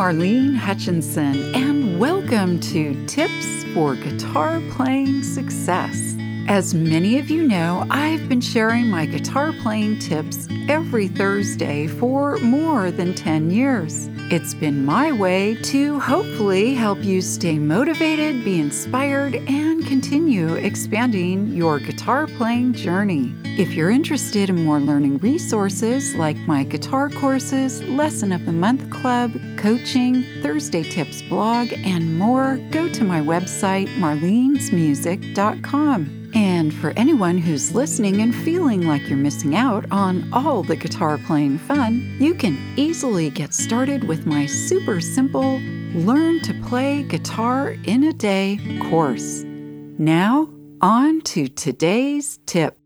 Marlene Hutchinson, and welcome to Tips for Guitar Playing Success. As many of you know, I've been sharing my guitar playing tips every Thursday for more than 10 years. It's been my way to hopefully help you stay motivated, be inspired, and continue expanding your guitar playing journey. If you're interested in more learning resources like my guitar courses, Lesson of the Month Club, coaching, Thursday Tips blog, and more, go to my website, marlenesmusic.com. And for anyone who's listening and feeling like you're missing out on all the guitar playing fun, you can easily get started with my super simple Learn to Play Guitar in a Day course. Now, on to today's tip.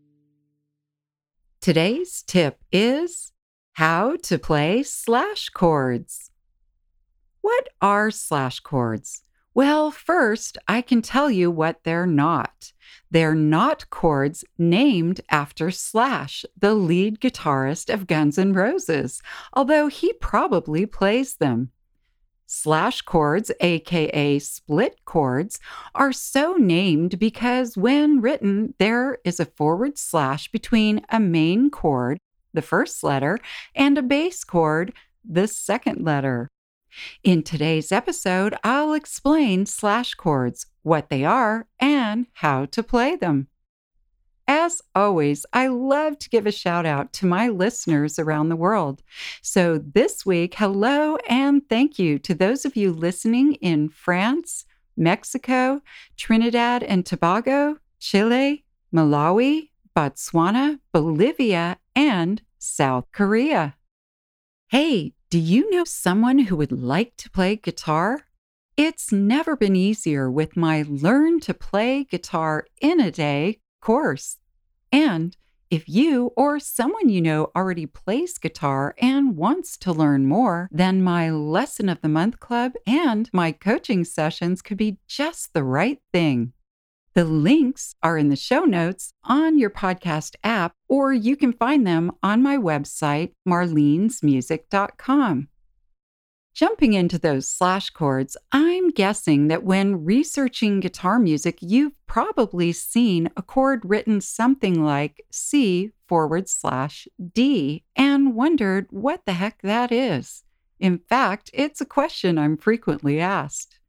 Today's tip is how to play slash chords. What are slash chords? Well, first, I can tell you what they're not. They're not chords named after Slash, the lead guitarist of Guns N' Roses, although he probably plays them. Slash chords, aka split chords, are so named because when written, there is a forward slash between a main chord, the first letter, and a bass chord, the second letter. In today's episode, I'll explain slash chords, what they are, and how to play them. As always, I love to give a shout out to my listeners around the world. So this week, hello and thank you to those of you listening in France, Mexico, Trinidad and Tobago, Chile, Malawi, Botswana, Bolivia, and South Korea. Hey, do you know someone who would like to play guitar? It's never been easier with my Learn to Play Guitar in a Day course. And if you or someone you know already plays guitar and wants to learn more, then my Lesson of the Month Club and my coaching sessions could be just the right thing. The links are in the show notes on your podcast app, or you can find them on my website, marlenesmusic.com. Jumping into those slash chords, I'm guessing that when researching guitar music, you've probably seen a chord written something like C forward slash D and wondered what the heck that is. In fact, it's a question I'm frequently asked.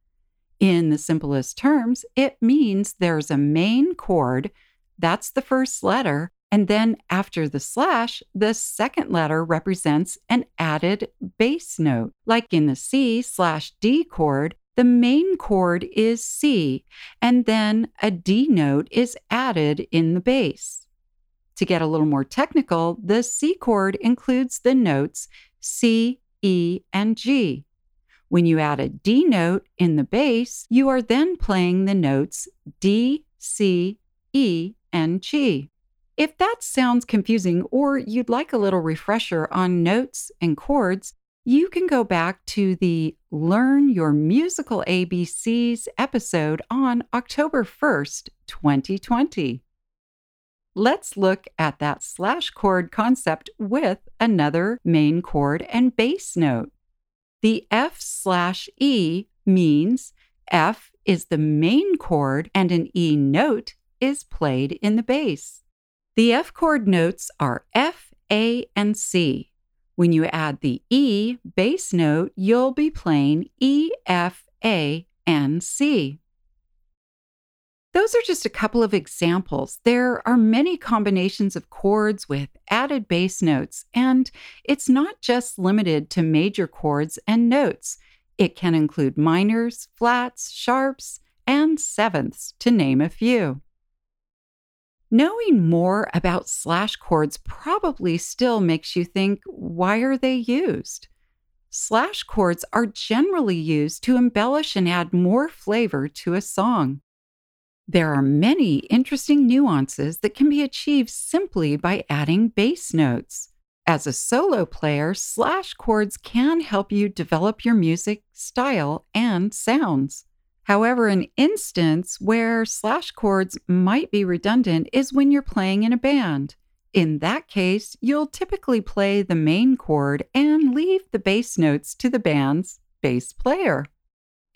In the simplest terms, it means there's a main chord, that's the first letter, and then after the slash, the second letter represents an added bass note. Like in the C slash D chord, the main chord is C, and then a D note is added in the bass. To get a little more technical, the C chord includes the notes C, E, and G. When you add a D note in the bass, you are then playing the notes D, C, E, and G. If that sounds confusing or you'd like a little refresher on notes and chords, you can go back to the Learn Your Musical ABCs episode on October 1st, 2020. Let's look at that slash chord concept with another main chord and bass note. The F slash E means F is the main chord and an E note is played in the bass. The F chord notes are F, A, and C. When you add the E bass note, you'll be playing E, F, A, and C. Those are just a couple of examples. There are many combinations of chords with added bass notes, and it's not just limited to major chords and notes. It can include minors, flats, sharps, and sevenths, to name a few. Knowing more about slash chords probably still makes you think why are they used? Slash chords are generally used to embellish and add more flavor to a song. There are many interesting nuances that can be achieved simply by adding bass notes. As a solo player, slash chords can help you develop your music, style, and sounds. However, an instance where slash chords might be redundant is when you're playing in a band. In that case, you'll typically play the main chord and leave the bass notes to the band's bass player.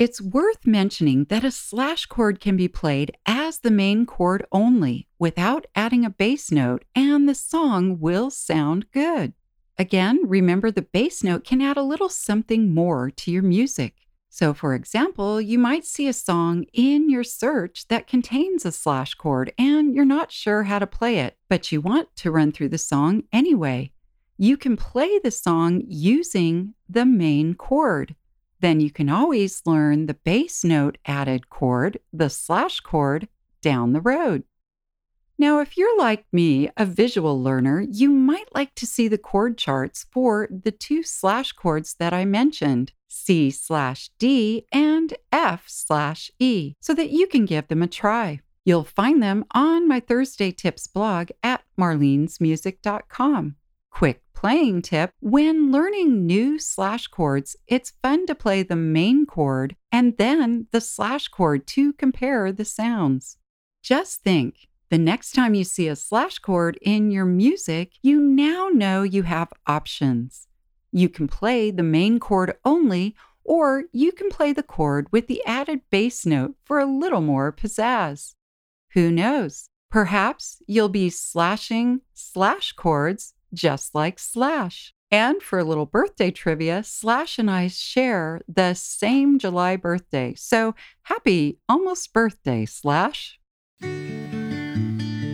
It's worth mentioning that a slash chord can be played as the main chord only without adding a bass note, and the song will sound good. Again, remember the bass note can add a little something more to your music. So, for example, you might see a song in your search that contains a slash chord and you're not sure how to play it, but you want to run through the song anyway. You can play the song using the main chord then you can always learn the bass note added chord, the slash chord, down the road. Now, if you're like me, a visual learner, you might like to see the chord charts for the two slash chords that I mentioned, C slash D and F slash E, so that you can give them a try. You'll find them on my Thursday Tips blog at marlenesmusic.com. Quick playing tip when learning new slash chords, it's fun to play the main chord and then the slash chord to compare the sounds. Just think the next time you see a slash chord in your music, you now know you have options. You can play the main chord only, or you can play the chord with the added bass note for a little more pizzazz. Who knows? Perhaps you'll be slashing slash chords just like Slash. And for a little birthday trivia, Slash and I share the same July birthday. So happy almost birthday, Slash.